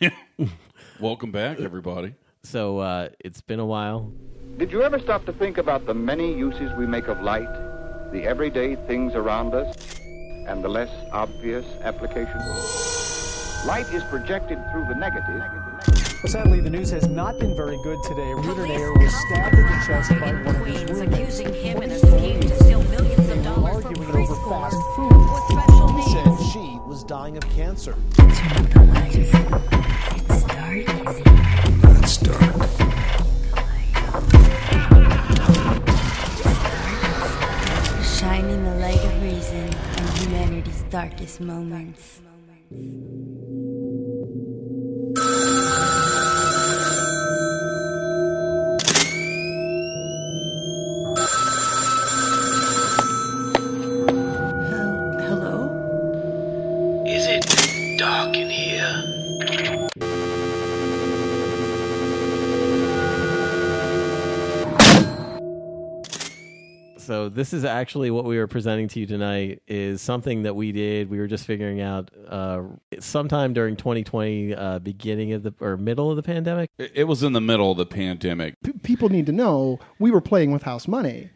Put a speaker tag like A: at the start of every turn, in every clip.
A: Welcome back, everybody.
B: So uh, it's been a while.
C: Did you ever stop to think about the many uses we make of light, the everyday things around us, and the less obvious applications? Light is projected through the negative.
D: But sadly, the news has not been very good today. Reuter Nair was stabbed in the chest by one of his
E: Queens
D: roommates.
E: accusing him in a scheme to steal millions of dollars from
D: Arguing over
E: preschoolers
D: food.
E: special
F: He
E: needs.
F: said she was dying of cancer.
G: It's dark. That's dark. Stark.
H: Shining the light of reason in humanity's darkest moments.
B: So this is actually what we were presenting to you tonight. Is something that we did. We were just figuring out uh, sometime during 2020, uh, beginning of the or middle of the pandemic.
A: It it was in the middle of the pandemic.
I: P- people need to know we were playing with house money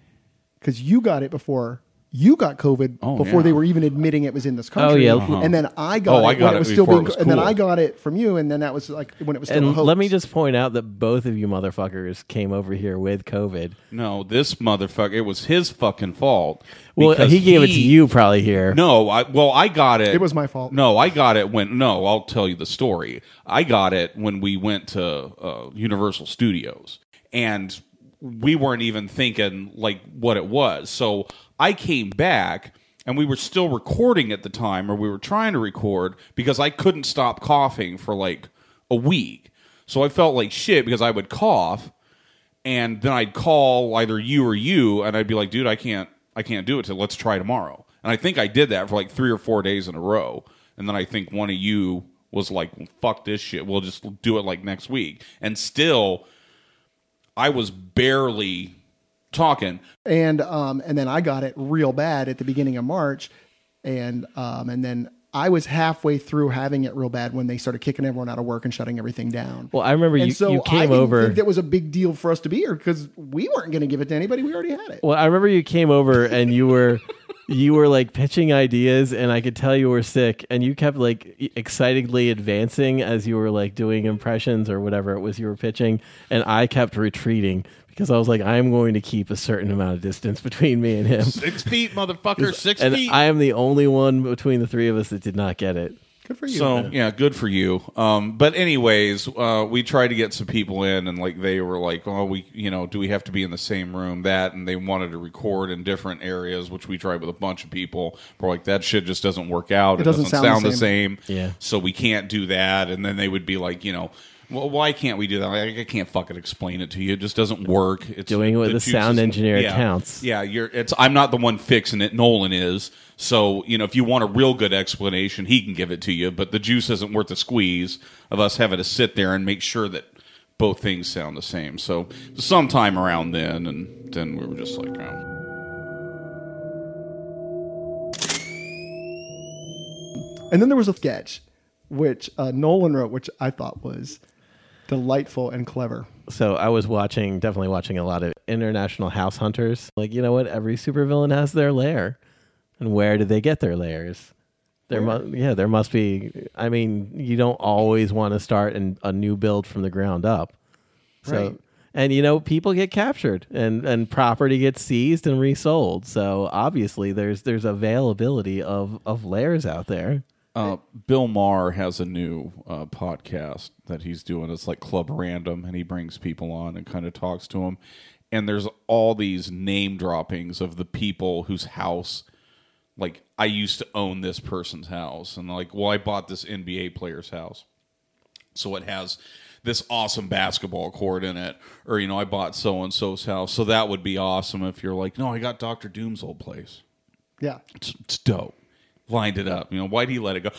I: because you got it before you got COVID
A: Oh,
I: before
A: yeah.
I: they were even admitting it was in this country.
B: Oh yeah. Uh-huh.
I: And then I got
A: Oh,
I: it
A: I got
I: it
A: it
I: was still
A: before it
I: being,
A: was
I: and then. I got it from you, and then that was like when it was still a
B: And
I: hoax.
B: let me just point out that both of you motherfuckers came over here with COVID.
A: No, this motherfucker. It was his fucking fault.
B: Well, he gave it to you probably here.
A: No, I well, I got it.
I: It was my fault.
A: No, I got it when. No, I'll tell you the story. I got it when we went to uh, Universal Studios, and we weren't even thinking like what it was. So I came back. And we were still recording at the time, or we were trying to record because I couldn't stop coughing for like a week. So I felt like shit because I would cough, and then I'd call either you or you, and I'd be like, "Dude, I can't, I can't do it. So let's try tomorrow." And I think I did that for like three or four days in a row, and then I think one of you was like, "Fuck this shit. We'll just do it like next week." And still, I was barely talking.
I: and um, and then I got it real bad at the beginning of March, and um, and then I was halfway through having it real bad when they started kicking everyone out of work and shutting everything down.
B: Well, I remember
I: and
B: you,
I: so
B: you
I: I
B: came
I: didn't
B: over.
I: think that was a big deal for us to be here because we weren't going to give it to anybody. We already had it.
B: Well, I remember you came over and you were you were like pitching ideas and I could tell you were sick and you kept like excitedly advancing as you were like doing impressions or whatever it was you were pitching and I kept retreating because I was like I'm going to keep a certain amount of distance between me and him.
A: Six feet, motherfucker. Six
B: And
A: feet.
B: I am the only one between the three of us that did not get it.
I: Good for you.
A: So yeah, good for you. Um, but anyways, uh, we tried to get some people in, and like they were like, "Oh, we, you know, do we have to be in the same room?" That, and they wanted to record in different areas, which we tried with a bunch of people. We're like, that shit just doesn't work out. It,
I: doesn't sound the
A: the same.
B: Yeah.
A: So we can't do that. And then they would be like, you know. Well, why can't we do that? Like, I can't fucking explain it to you. It just doesn't work. It's
B: Doing it with
A: the
B: a sound engineer
A: yeah.
B: counts.
A: Yeah, you're. It's. I'm not the one fixing it. Nolan is. So you know, if you want a real good explanation, he can give it to you. But the juice isn't worth the squeeze of us having to sit there and make sure that both things sound the same. So sometime around then, and then we were just like, oh.
I: And then there was a sketch which uh, Nolan wrote, which I thought was delightful and clever.
B: So I was watching, definitely watching a lot of international house hunters. Like, you know what? Every supervillain has their lair. And where did they get their lairs? There must, yeah, there must be. I mean, you don't always want to start an, a new build from the ground up. So,
I: Right.
B: and you know, people get captured and and property gets seized and resold. So obviously, there's there's availability of of lairs out there.
A: Uh, Bill Maher has a new uh, podcast that he's doing. It's like Club Random, and he brings people on and kind of talks to them. And there's all these name droppings of the people whose house, like I used to own this person's house, and like, well, I bought this NBA player's house, so it has this awesome basketball court in it, or you know, I bought so and so's house, so that would be awesome if you're like, no, I got Doctor Doom's old place
I: Yeah.
A: it's, it's dope. Lined it up. You know, why'd he let it go?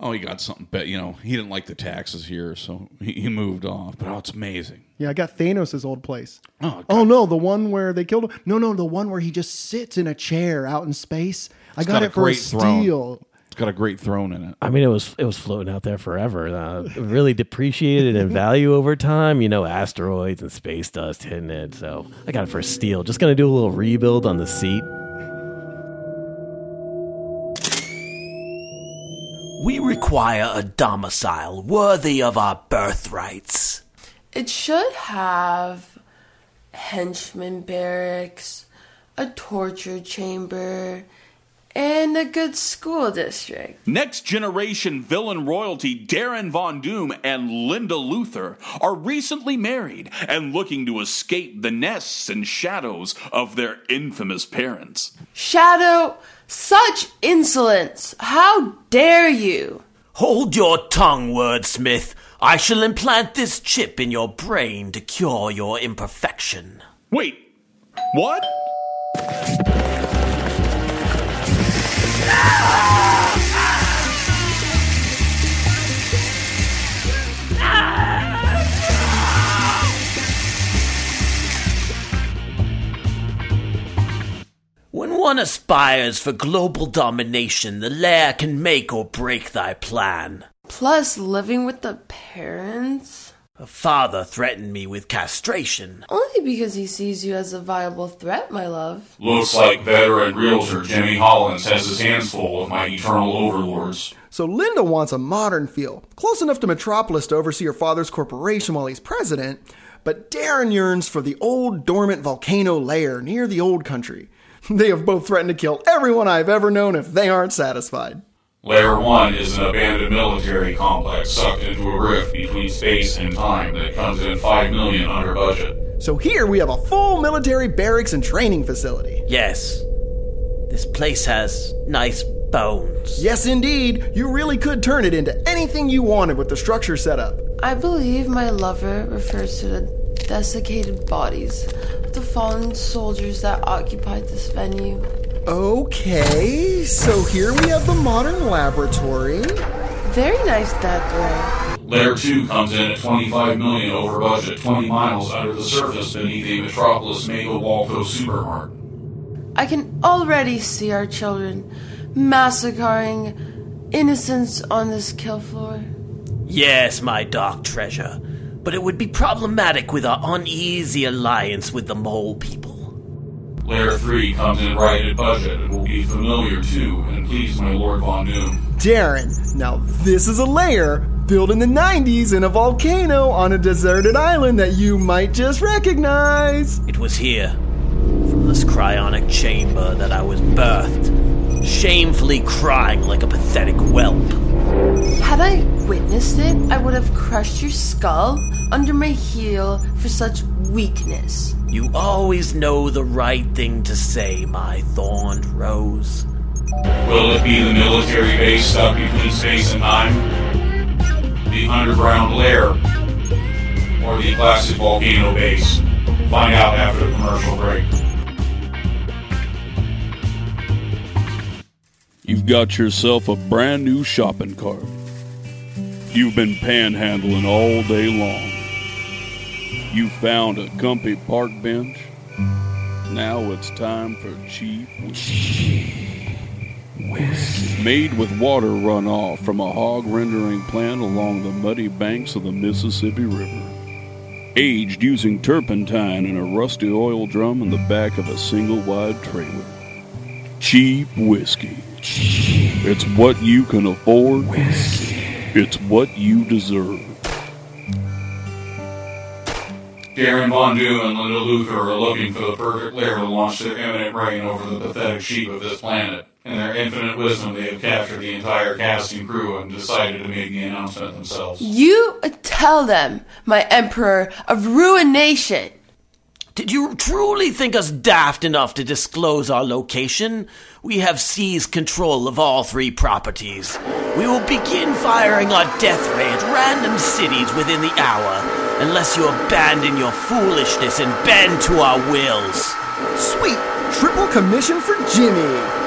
A: Oh, he got something bet. You know, he didn't like the taxes here, so he, he moved off. But oh, it's amazing.
I: Yeah, I got Thanos' old place.
A: Oh,
I: Oh no, the one where they killed him. No, no, the one where he just sits in a chair out in space. I got,
A: got a
I: it for a
A: great throne.
I: steal.
J: It's got a great throne in it.
B: I mean, it was it was floating out there forever. Uh, really depreciated in value over time. You know, asteroids and space dust hitting it. So I got it for steal. Just gonna do a little rebuild on the seat.
G: Require a domicile worthy of our birthrights.
K: It should have henchman barracks, a torture chamber, and a good school district.
J: Next generation villain royalty Darren Von Doom and Linda Luther are recently married and looking to escape the nests and shadows of their infamous parents.
K: Shadow, such insolence! How dare you!
G: Hold your tongue, wordsmith. I shall implant this chip in your brain to cure your imperfection.
J: Wait, what?
G: When one aspires for global domination, the lair can make or break thy plan.
K: Plus, living with the parents?
G: A father threatened me with castration.
K: Only because he sees you as a viable threat, my love.
J: Looks like veteran realtor Jimmy Hollins has his hands full with my eternal overlords.
I: So Linda wants a modern feel, close enough to Metropolis to oversee her father's corporation while he's president, but Darren yearns for the old dormant volcano lair near the old country. They have both threatened to kill everyone I've ever known if they aren't satisfied.
J: Layer 1 is an abandoned military complex sucked into a rift between space and time that comes in 5 million under budget.
I: So here we have a full military barracks and training facility.
G: Yes, this place has nice bones.
I: Yes, indeed, you really could turn it into anything you wanted with the structure set up.
K: I believe my lover refers to the desiccated bodies of the fallen soldiers that occupied this venue.
I: Okay, so here we have the modern laboratory.
K: Very nice that Ray.
J: Layer 2 comes in at 25 million over budget, 20 miles under the surface beneath a Metropolis Mega Walco supermart.
K: I can already see our children massacring innocents on this kill floor.
G: Yes, my dark treasure. But it would be problematic with our uneasy alliance with the mole people.
J: Layer 3 comes in right at budget and will be familiar too, and please, my Lord Von Doom.
I: Darren, now this is a layer built in the 90s in a volcano on a deserted island that you might just recognize.
G: It was here, from this cryonic chamber, that I was birthed, shamefully crying like a pathetic whelp.
K: Had I witnessed it, I would have crushed your skull under my heel for such weakness.
G: You always know the right thing to say, my thorned rose.
J: Will it be the military base stuck between space and time? The underground lair? Or the classic volcano base? Find out after the commercial break.
L: You've got yourself a brand new shopping cart. You've been panhandling all day long. You found a comfy park bench. Now it's time for cheap whiskey. Made with water runoff from a hog rendering plant along the muddy banks of the Mississippi River. Aged using turpentine in a rusty oil drum in the back of a single wide trailer. Cheap whiskey. It's what you can afford. It's what you deserve.
J: Darren Von Doom and Linda Luther are looking for the perfect lair to launch their imminent reign over the pathetic sheep of this planet. In their infinite wisdom, they have captured the entire casting crew and decided to make the announcement themselves.
K: You tell them, my emperor of ruination.
G: Did you truly think us daft enough to disclose our location? We have seized control of all three properties. We will begin firing our death ray at random cities within the hour, unless you abandon your foolishness and bend to our wills.
I: Sweet, triple commission for Jimmy.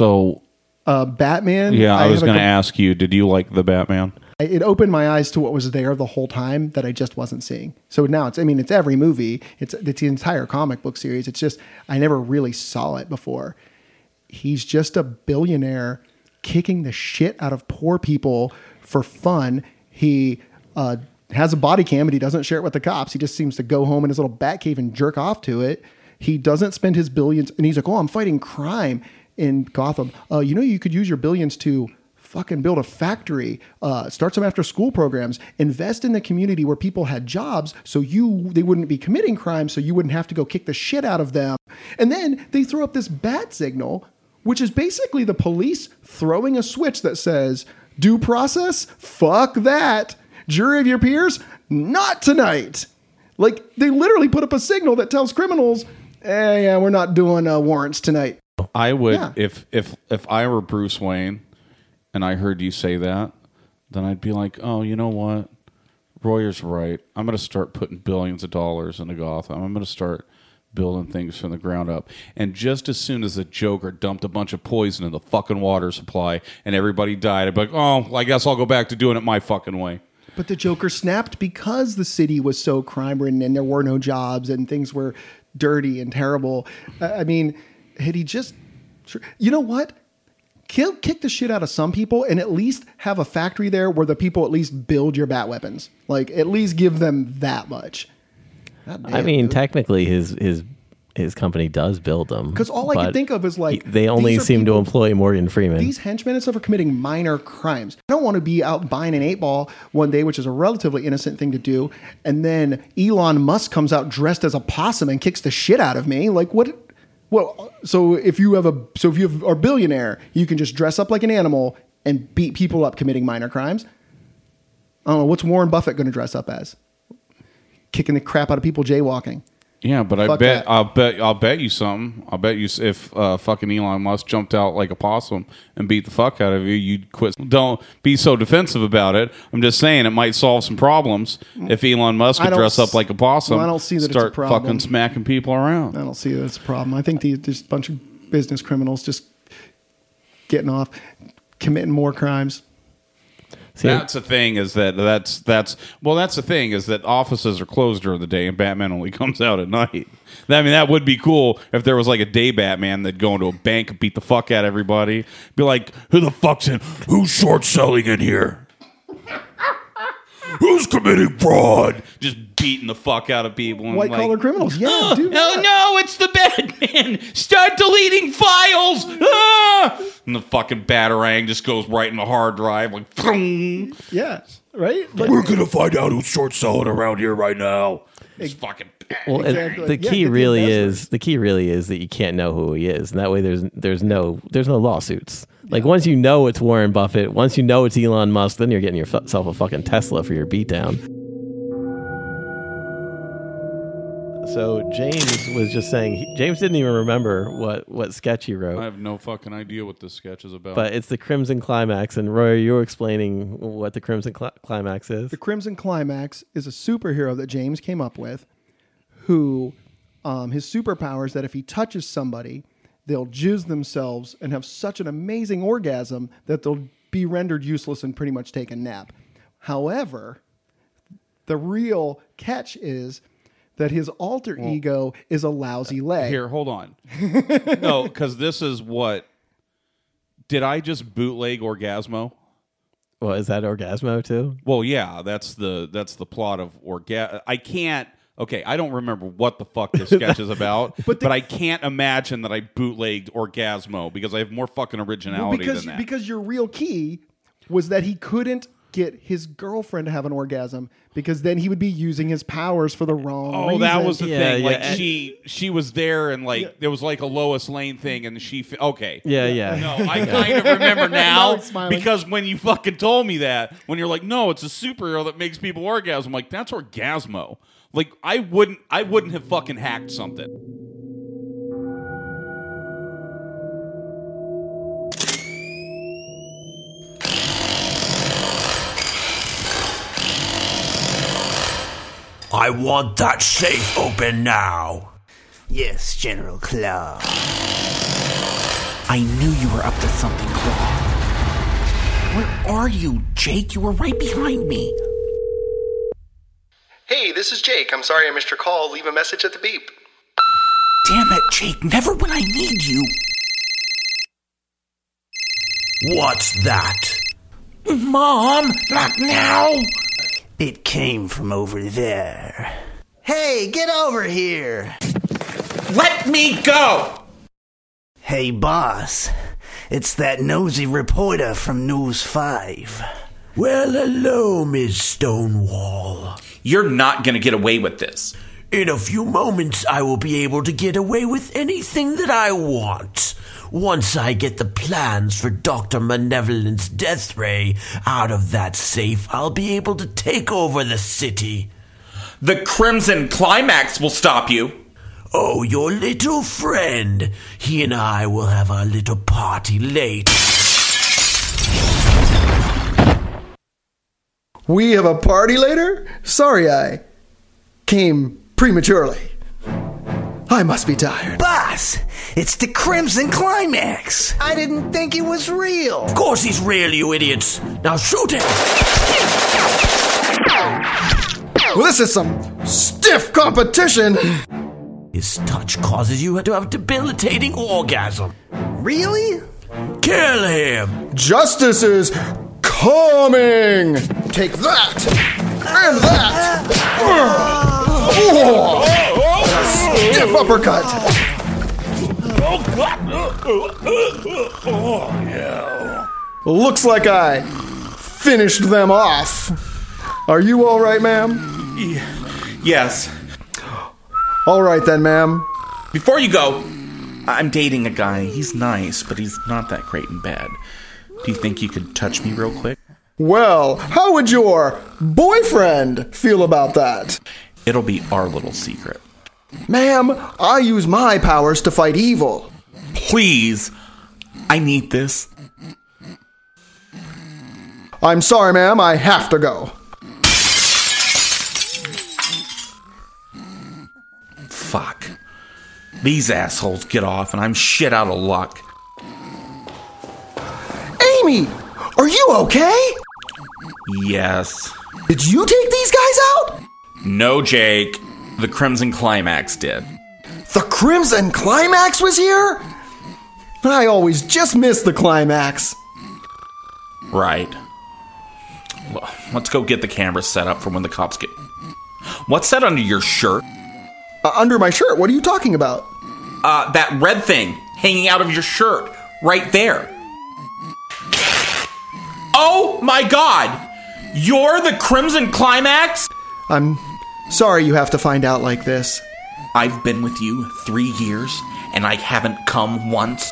A: So
I: Uh, Batman.
A: yeah, I, was
I: have a
A: going to
I: com-
A: ask you, did you like the Batman?
I: It opened my eyes to what was there the whole time that I just wasn't seeing. So now it's. I mean, it's every movie. It's it's the entire comic book series. It's just I never really saw it before. He's just a billionaire kicking the shit out of poor people for fun. He uh, has a body cam, but he doesn't share it with the cops. He just seems to go home in his little bat cave and jerk off to it. He doesn't spend his billions, and he's like, "Oh, I'm fighting crime in Gotham. Uh, you know, you could use your billions to fucking build a factory, uh, start some after school programs, invest in the community where people had jobs, so you they wouldn't be committing crimes so you wouldn't have to go kick the shit out of them. And then they throw up this bat signal, which is basically the police throwing a switch that says due process, fuck that, jury of your peers, not tonight. Like they literally put up a signal that tells criminals, eh, yeah, we're not doing uh, warrants tonight.
A: I would
I: Yeah.
A: if if if I were Bruce Wayne and I heard you say that, then I'd be like, "Oh, you know what? Royer's right. I'm going to start putting billions of dollars into Gotham. I'm going to start building things from the ground up." And just as soon as the Joker dumped a bunch of poison in the fucking water supply and everybody died, I'd be like, "Oh, I guess I'll go back to doing it my fucking way."
I: But the Joker snapped because the city was so crime ridden and there were no jobs and things were dirty and terrible. I I mean, had he just, you know what? Kill, kick the shit out of some people and at least have a factory there where the people at least build your bat weapons. Like, at least give them that much. God
B: I mean,
I: dude.
B: technically, his his his company does build them.
I: Because all I
B: can
I: think of is, like,
B: he- they only seem to employ Morgan Freeman.
I: These henchmen and stuff are committing minor crimes. I don't want to be out buying an eight ball one day, which is a relatively innocent thing to do, and then Elon Musk comes out dressed as a possum and kicks the shit out of me. Like what? Well, so if you have a so if you have, are a billionaire, you can just dress up like an animal and beat people up committing minor crimes. I don't know what's Warren Buffett going to dress up as, kicking the crap out of people jaywalking.
A: Yeah, but I bet
I: that.
A: I'll bet I'll bet you something. I'll bet you if uh, fucking Elon Musk jumped out like a possum and beat the fuck out of you, you'd quit. Don't be so defensive about it. I'm just saying it might solve some problems if Elon Musk could dress up like a possum.
I: well, I don't see that it's a
A: start
I: problem.
A: fucking smacking people around.
I: I don't see that as a problem. I think the, there's a bunch of business criminals just getting off, committing more crimes.
B: See,
A: That's the thing is that that's that's well that's the thing is that offices are closed during the day and Batman only comes out at night. I mean that would be cool if there was like a day Batman that'd go into a bank and beat the fuck out of everybody. Be like, who the fuck's in? Who's short selling in here? Who's committing fraud? Just beating the fuck out of people. And
I: White
A: like,
I: collar criminals. Yeah,
A: Oh,
I: dude.
A: oh no, it's the Batman! Start deleting files! Ah! And the fucking batarang just goes right in the hard drive, like, "Vroom."
I: Yeah. Right? Like,
J: We're gonna find out who's short selling around here right now.
A: It's fucking.
B: Well,
I: Exactly.
B: the key
I: get the
B: really
I: investors.
B: is the key really is that you can't know who he is, and that way there's there's no there's no lawsuits. Like once you know it's Warren Buffett, once you know it's Elon Musk, then you're getting yourself a fucking Tesla for your beatdown. So James was just saying he, James didn't even remember what what sketch he wrote.
A: I have no fucking idea what this sketch is about.
B: but it's the Crimson Climax, and Roy, you were explaining what the Crimson Cli- Climax is.
I: The Crimson Climax is a superhero that James came up with who um, his superpower is that if he touches somebody, they'll jizz themselves and have such an amazing orgasm that they'll be rendered useless and pretty much take a nap. However, the real catch is that his alter ego is a lousy leg.
A: Here, hold on. no, because this is what. Did I just bootleg Orgasmo?
B: Well, is that Orgasmo too?
A: Well, yeah, that's the that's the plot of Orga. I can't. Okay, I don't remember what the fuck this sketch is about, but, I can't imagine that I bootlegged Orgasmo because I have more fucking
I: Well,
A: originality
I: because
A: than that.
I: because your real key was that he couldn't get his girlfriend to have an orgasm because then he would be using his powers for the wrong
A: Oh,
I: reason.
A: that was the
B: Yeah,
A: thing. Like
B: yeah.
A: she, she was there, and like there was like a Lois Lane thing, and she. fi- Okay,
B: Yeah, yeah.
A: No, I kind of remember
I: Now
A: now because when you fucking told me that, when you're like, no, it's a superhero that makes people orgasm. I'm like, that's Orgasmo. Like I wouldn't, I wouldn't have fucking hacked something.
G: I want that safe open now.
F: Yes, General Claw.
M: I knew you were up to something, Claw. Where are you, Jake? You were right behind me.
I: Hey, this is Jake. I'm sorry I missed your call. Leave a message at the beep.
M: Damn it, Jake. Never when I need you.
G: What's that?
M: Mom, not now.
G: It came from over there. Hey, get over here.
M: Let me go.
G: Hey, boss. It's that nosy reporter from News 5. Well, hello, Miss Stonewall.
M: You're not going to get away with this.
G: In a few moments, I will be able to get away with anything that I want. Once I get the plans for Dr. Malevolent's death ray out of that safe, I'll be able to take over the city.
M: The Crimson Climax will stop you.
G: Oh, your little friend. He and I will have our little party late.
I: We have a party later? Sorry I came prematurely. I must be tired.
G: Boss, it's the Crimson Climax. I didn't think it was real. Of course he's real, you idiots. Now shoot him.
I: Well, this is some stiff competition.
G: His touch causes you to have a debilitating orgasm. Really? Kill him.
I: Justice is coming. Take that and that. Oh, stiff uppercut. Looks like I finished them off. Are you all right, ma'am?
M: Yes.
I: All right then, ma'am.
M: Before you go, I'm dating a guy. He's nice, but he's not that great in bed. Do you think you could touch me real quick?
I: Well, how would your boyfriend feel about that?
M: It'll be our little secret.
I: Ma'am, I use my powers to fight evil.
M: Please, I need this.
I: I'm sorry, ma'am, I have to go.
M: Fuck. These assholes get off, and I'm shit out of luck.
I: Amy, are you okay?
M: Yes.
I: Did you take these guys out?
M: No, Jake. The Crimson Climax did.
I: The Crimson Climax was here? I always just miss the climax.
M: Right. Well, let's go get the camera set up for when the cops get. What's that under your shirt?
I: Uh, under my shirt, what are you talking about?
M: Uh, that red thing hanging out of your shirt, right there. Oh my god! You're the Crimson Climax?
I: I'm sorry you have to find out like this.
M: I've been with you three years, and I haven't come once.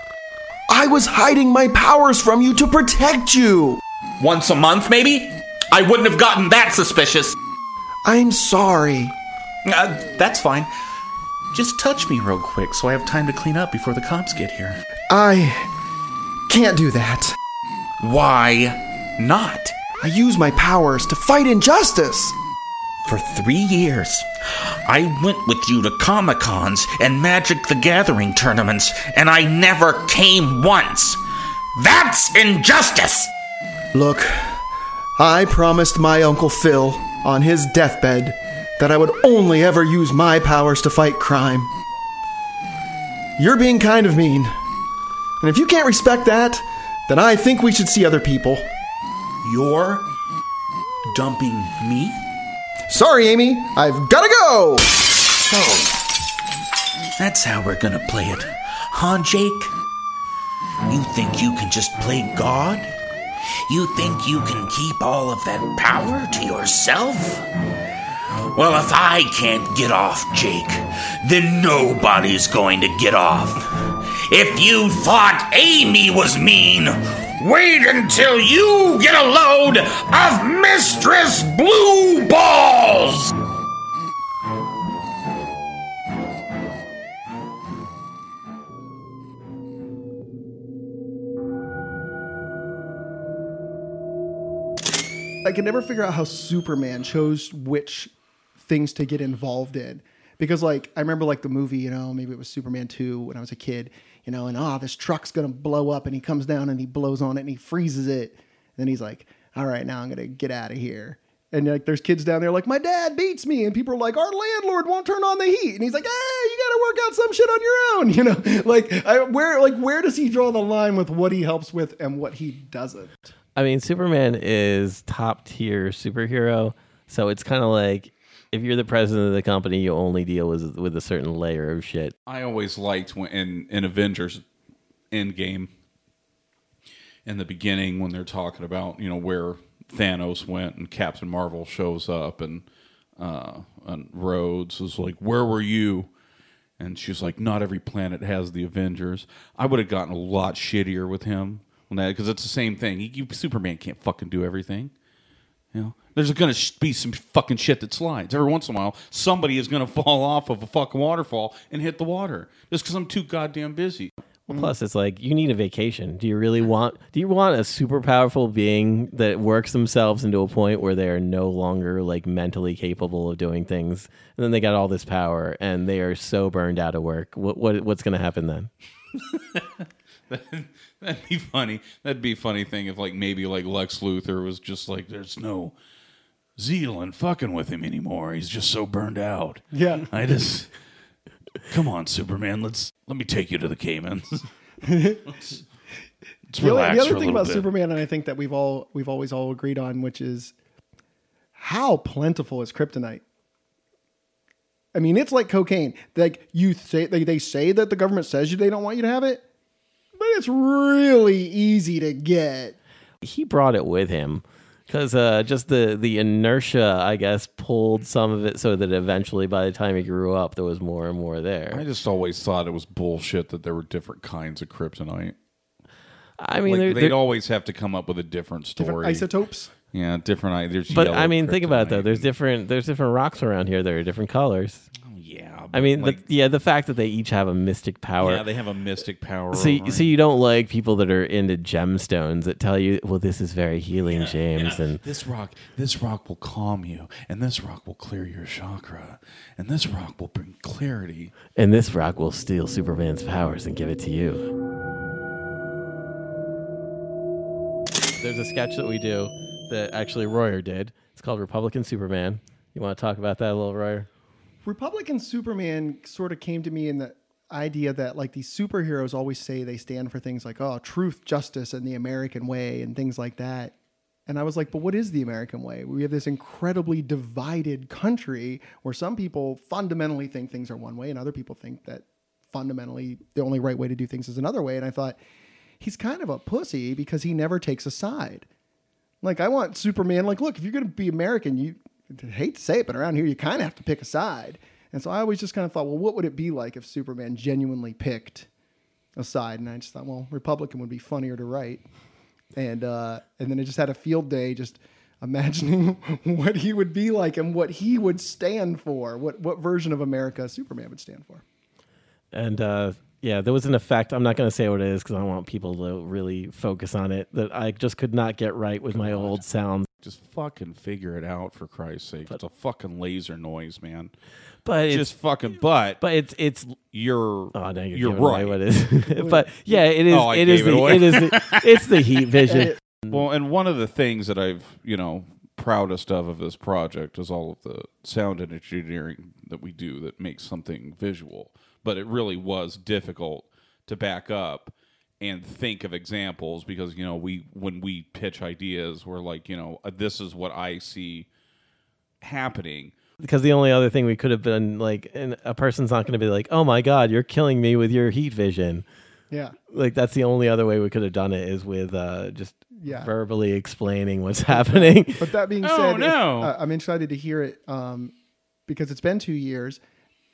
I: I was hiding my powers from you to protect you.
M: Once a month, maybe? I wouldn't have gotten that suspicious.
I: I'm sorry.
M: Uh, that's fine. Just touch me real quick so I have time to clean up before the cops get here.
I: I can't do that.
M: Why not?
I: I use my powers to fight injustice.
M: For three years, I went with you to Comic Cons and Magic the Gathering tournaments, and I never came once. That's injustice!
I: Look, I promised my Uncle Phil on his deathbed that I would only ever use my powers to fight crime. You're being kind of mean. And if you can't respect that, then I think we should see other people.
M: You're dumping me?
I: Sorry, Amy, I've gotta go!
M: So, that's how we're gonna play it, huh, Jake? You think you can just play God? You think you can keep all of that power to yourself? Well, if I can't get off, Jake, then nobody's going to get off. If you thought Amy was mean, wait until you get a load of Mistress Blue Balls!
N: I can never figure out how Superman chose which things to get involved in
I: because like I remember like the movie, you know, maybe it was Superman two when I was a kid, you know, and oh this truck's gonna blow up, and he comes down and he blows on it and he freezes it, and then he's like, all right, now I'm gonna get out of here. And like, there's kids down there like, my dad beats me, and people are like, our landlord won't turn on the heat, and he's like, hey, you got to work out some shit on your own, you know, like, I, where, like, where does he draw the line with what he helps with and what he doesn't?
B: I mean, Superman is top tier superhero, so it's kind of like if you're the president of the company, you only deal with with a certain layer of shit.
A: I always liked when in, in Avengers Endgame in the beginning when they're talking about you know where Thanos went and Captain Marvel shows up and uh, and Rhodes is like, "Where were you?" And she's like, "Not every planet has the Avengers." I would have gotten a lot shittier with him that because it's the same thing. He, Superman can't fucking do everything. You know, there's going to be some fucking shit that slides every once in a while. Somebody is going to fall off of a fucking waterfall and hit the water just because I'm too goddamn busy.
B: Well, plus it's like you need a vacation. Do you really want? Do you want a super powerful being that works themselves into a point where they are no longer like mentally capable of doing things, and then they got all this power and they are so burned out of work? What, what what's going to happen then?
A: That'd be funny. That'd be a funny thing if like maybe like Lex Luthor was just like there's no zeal in fucking with him anymore. He's just so burned out.
I: Yeah.
A: I just come on, Superman. Let's let me take you to the Caymans. let's, let's
I: the,
A: relax
I: the other thing about
A: bit.
I: Superman, and I think that we've all we've always all agreed on, which is how plentiful is kryptonite. I mean, it's like cocaine. Like you say, they, they say that the government says you they don't want you to have it, it's really easy to get.
B: He brought it with him because uh, just the the inertia, I guess, pulled some of it so that eventually, by the time he grew up, there was more and more there.
A: I just always thought it was bullshit that there were different kinds of kryptonite.
B: I mean,
A: Like,
B: there-
A: they'd
B: there-
A: always have to come up with a different story.
I: Different isotopes.
A: Yeah, different. i- There's
B: But I mean, think about it though. There's different. There's different rocks around here that are different colors.
A: Yeah,
B: I mean,
A: like-
B: the, yeah, the fact that they each have a mystic power.
A: Yeah, they have a mystic power.
B: So,
A: over
B: so you don't like people that are into gemstones that tell you, well, this is very healing, James, and
A: this rock, this rock will calm you, and this rock will clear your chakra, and this rock will bring clarity.
B: and this rock will steal Superman's powers and give it to you. There's a sketch that we do that actually Royer did. It's called Republican Superman. You want to talk about that a little, Royer?
I: Republican Superman sort of came to me in the idea that like these superheroes always say they stand for things like oh truth, justice, and the American way and things like that. And I was like, but what is the American way? We have this incredibly divided country where some people fundamentally think things are one way and other people think that fundamentally the only right way to do things is another way. And I thought, he's kind of a pussy because he never takes a side. Like I want Superman. Like, look, if you're going to be American, you I hate to say it, but around here you kind of have to pick a side. And so I always just kind of thought, well, what would it be like if Superman genuinely picked a side? And I just thought, well, Republican would be funnier to write. And uh, and then I just had a field day just imagining what he would be like and what he would stand for, what what version of America Superman would stand for.
B: And uh, yeah, there was an effect. I'm not going to say what it is because I want people to really focus on it. That I just could not get right with my old sound.
A: Just fucking figure it out for Christ's sake. it's a fucking laser noise, man.
B: But it's-
A: just fucking. But
B: but it's it's
A: you're
B: oh no you're,
A: you're right.
B: What it is. but yeah, it is.
A: Oh,
B: it is
A: it
B: the
A: away.
B: it is the, it's the heat vision.
A: Well, and one of the things that I've, you know, proudest of of this project is all of the sound and engineering that we do that makes something visual. But it really was difficult to back up and think of examples because, you know, we when we pitch ideas, we're like, you know, uh, this is what I see happening.
B: because the only other thing we could have been like, and a person's not going to be like, "Oh my god, you're killing me with your heat vision."
I: Yeah.
B: Like that's the only other way we could have done it is with uh, just
I: Yeah.
B: verbally explaining what's happening.
I: But that being
A: Oh,
I: said, if- uh, I'm excited to hear it um, because it's been two years,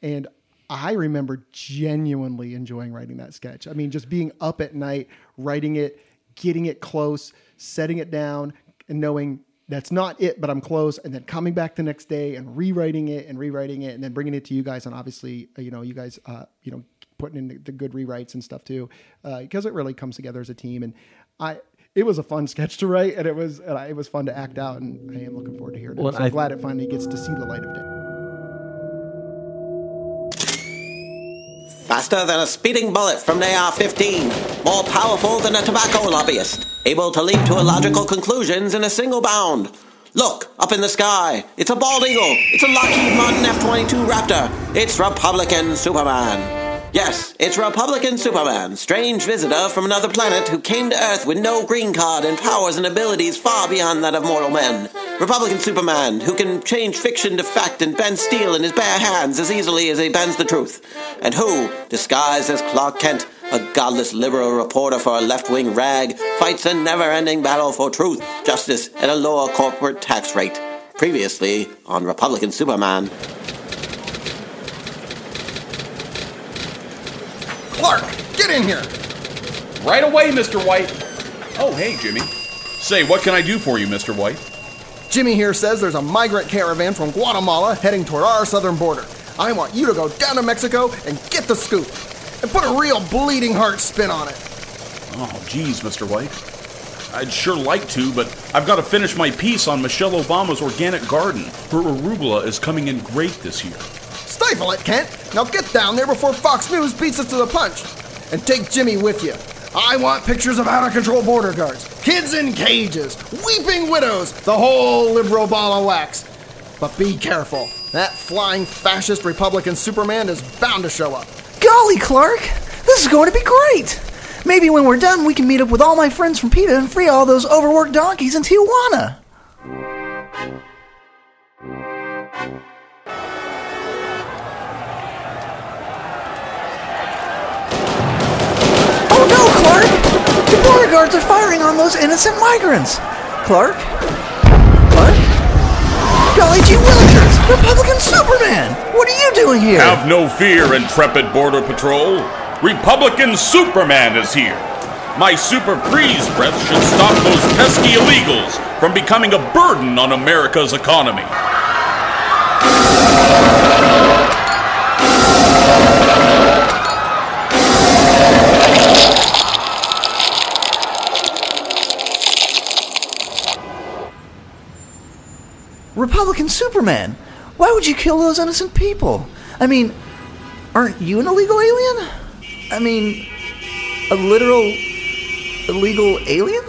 I: and I remember genuinely enjoying writing that sketch. I mean, just being up at night, writing it, getting it close, setting it down, and knowing that's not it, but I'm close, and then coming back the next day and rewriting it and rewriting it, and then bringing it to you guys, and obviously, uh, you know, you guys, uh, you know, putting in the, the good rewrites and stuff too, because it really comes together as a team. And I, it was a fun sketch to write, and it was, and it was fun to act out, and I am looking forward to hearing it.
B: Well,
I: so I'm
B: I-
I: glad it finally gets to see the light of day.
N: Faster than a speeding bullet from the AR-15. More powerful than a tobacco lobbyist. Able to leap to illogical conclusions in a single bound. Look, up in the sky. It's a bald eagle. It's a Lockheed Martin F-22 Raptor. It's Republican Superman. Yes, it's Republican Superman, strange visitor from another planet who came to Earth with no green card and powers and abilities far beyond that of mortal men. Republican Superman, who can change fiction to fact and bend steel in his bare hands as easily as he bends the truth. And who, disguised as Clark Kent, a godless liberal reporter for a left wing rag, fights a never ending battle for truth, justice, and a lower corporate tax rate. Previously on Republican Superman.
I: Clark, get in here.
A: Right away, Mr. White. Oh, hey, Jimmy. Say, what can I do for you, Mr. White?
I: Jimmy here says there's a migrant caravan from Guatemala heading toward our southern border. I want you to go down to Mexico and get the scoop and put a real bleeding heart spin on it.
A: Oh, geez, Mr. White. I'd sure like to, but I've got to finish my piece on Michelle Obama's organic garden. Her arugula is coming in great this year.
I: Stifle it, Kent. Now get down there before Fox News beats us to the punch. And take Jimmy with you. I want pictures of out of control border guards, kids in cages, weeping widows, the whole liberal ball of wax. But be careful. That flying fascist Republican Superman is bound to show up.
O: Golly, Clark! This is going to be great! Maybe when we're done, we can meet up with all my friends from PETA and free all those overworked donkeys in Tijuana. Are firing on those innocent migrants! Clark? Clark? Golly gee willikers! Republican Superman! What are you doing here?
J: Have no fear, intrepid Border Patrol. Republican Superman is here. My super freeze breath should stop those pesky illegals from becoming a burden on America's economy.
O: Superman! Why would you kill those innocent people? I mean, aren't you an illegal alien? I mean, a literal illegal alien?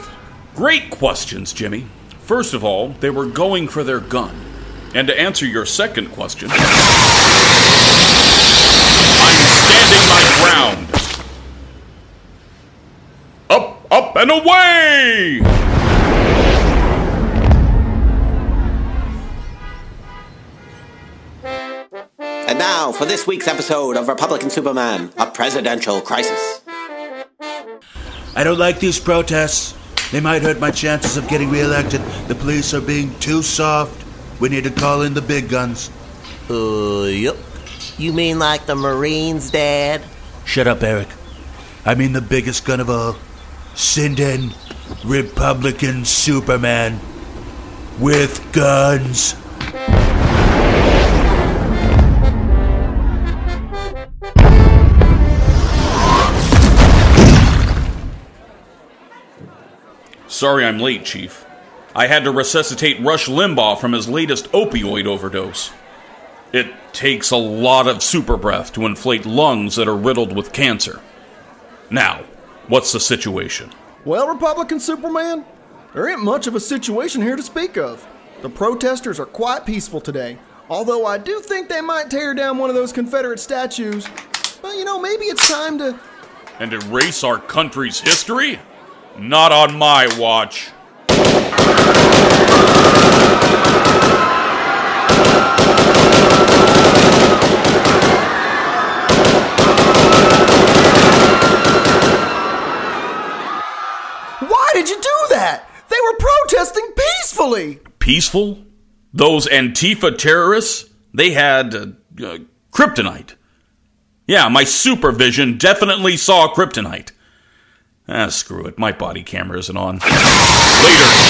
J: Great questions, Jimmy. First of all, they were going for their gun. And to answer your second question, I'm standing my ground. Up, up, and away!
N: Now for this week's episode of Republican Superman, a presidential crisis.
M: I don't like these protests. They might hurt my chances of getting reelected. The police are being too soft. We need to call in the big guns.
G: Uh, yep. You mean like the Marines, Dad?
M: Shut up, Eric. I mean the biggest gun of all. Send in Republican Superman with guns.
J: Sorry I'm late, Chief. I had to resuscitate Rush Limbaugh from his latest opioid overdose. It takes a lot of super breath to inflate lungs that are riddled with cancer. Now, what's the situation?
I: Well, Republican Superman, there ain't much of a situation here to speak of. The protesters are quite peaceful today, although I do think they might tear down one of those Confederate statues. But you know, maybe it's time to.
J: And erase our country's history? Not on my watch.
I: Why did you do that? They were protesting peacefully!
J: Peaceful? Those Antifa terrorists? They had uh, uh, kryptonite. Yeah, my supervision definitely saw kryptonite. Ah, screw it. My body camera isn't on. Later,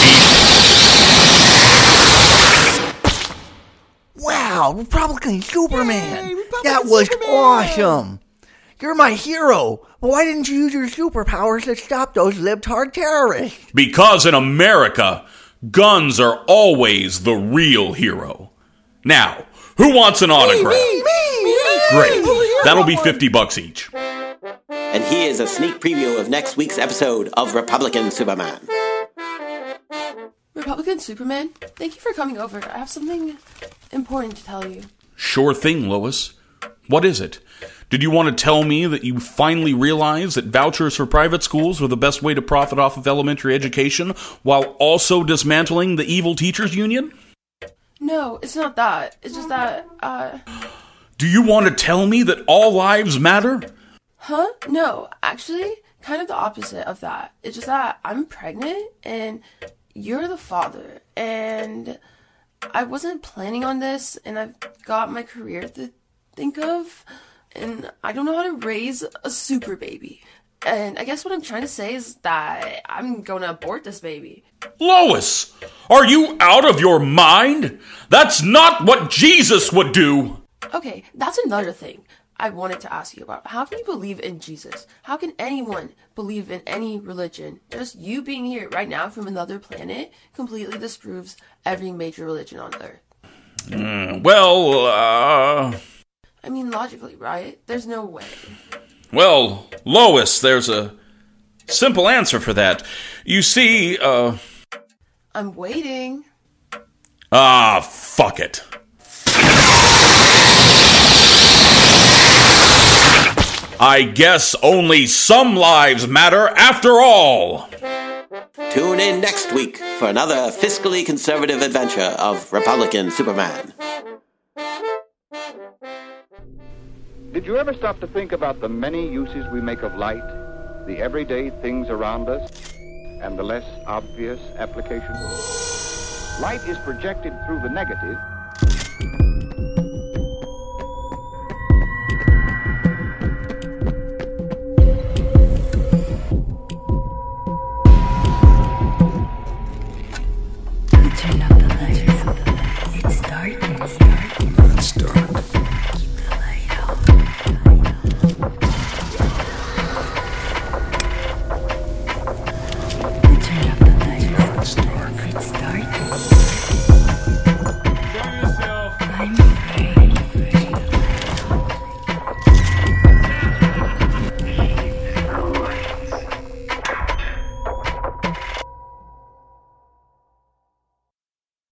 O: Wow, Republican Superman! that was awesome! You're my hero! But why didn't you use your superpowers to stop those libtard terrorists?
J: Because in America, guns are always the real hero. Now, who wants an autograph?
O: me, me,
J: Great. That'll be 50 bucks each.
N: And here's a sneak preview of next week's episode of Republican Superman.
K: Republican Superman, thank you for coming over. I have something important to tell you.
J: Sure thing, Lois. What is it? Did you want to tell me that you finally realized that vouchers for private schools were the best way to profit off of elementary education while also dismantling the evil teachers union?
K: No, it's not that. It's just that, uh.
J: Do you want to tell me that all lives matter?
K: Huh? No, actually, kind of the opposite of that. It's just that I'm pregnant and you're the father, and I wasn't planning on this, and I've got my career to think of, and I don't know how to raise a super baby. And I guess what I'm trying to say is that I'm gonna abort this baby.
J: Lois, are you out of your mind? That's not what Jesus would do.
K: Okay, that's another thing I wanted to ask you about. How can you believe in Jesus? How can anyone believe in any religion? Just you being here right now from another planet completely disproves every major religion on Earth.
J: Mm, well, uh.
K: I mean, logically, right? There's no way.
J: Well, Lois, there's a simple answer for that. You see, uh.
K: I'm waiting.
J: Ah, fuck it. I guess only some lives matter after all.
N: Tune in next week for another fiscally conservative adventure of Republican Superman.
C: Did you ever stop to think about the many uses we make of light, the everyday things around us, and the less obvious applications? Light is projected through the negative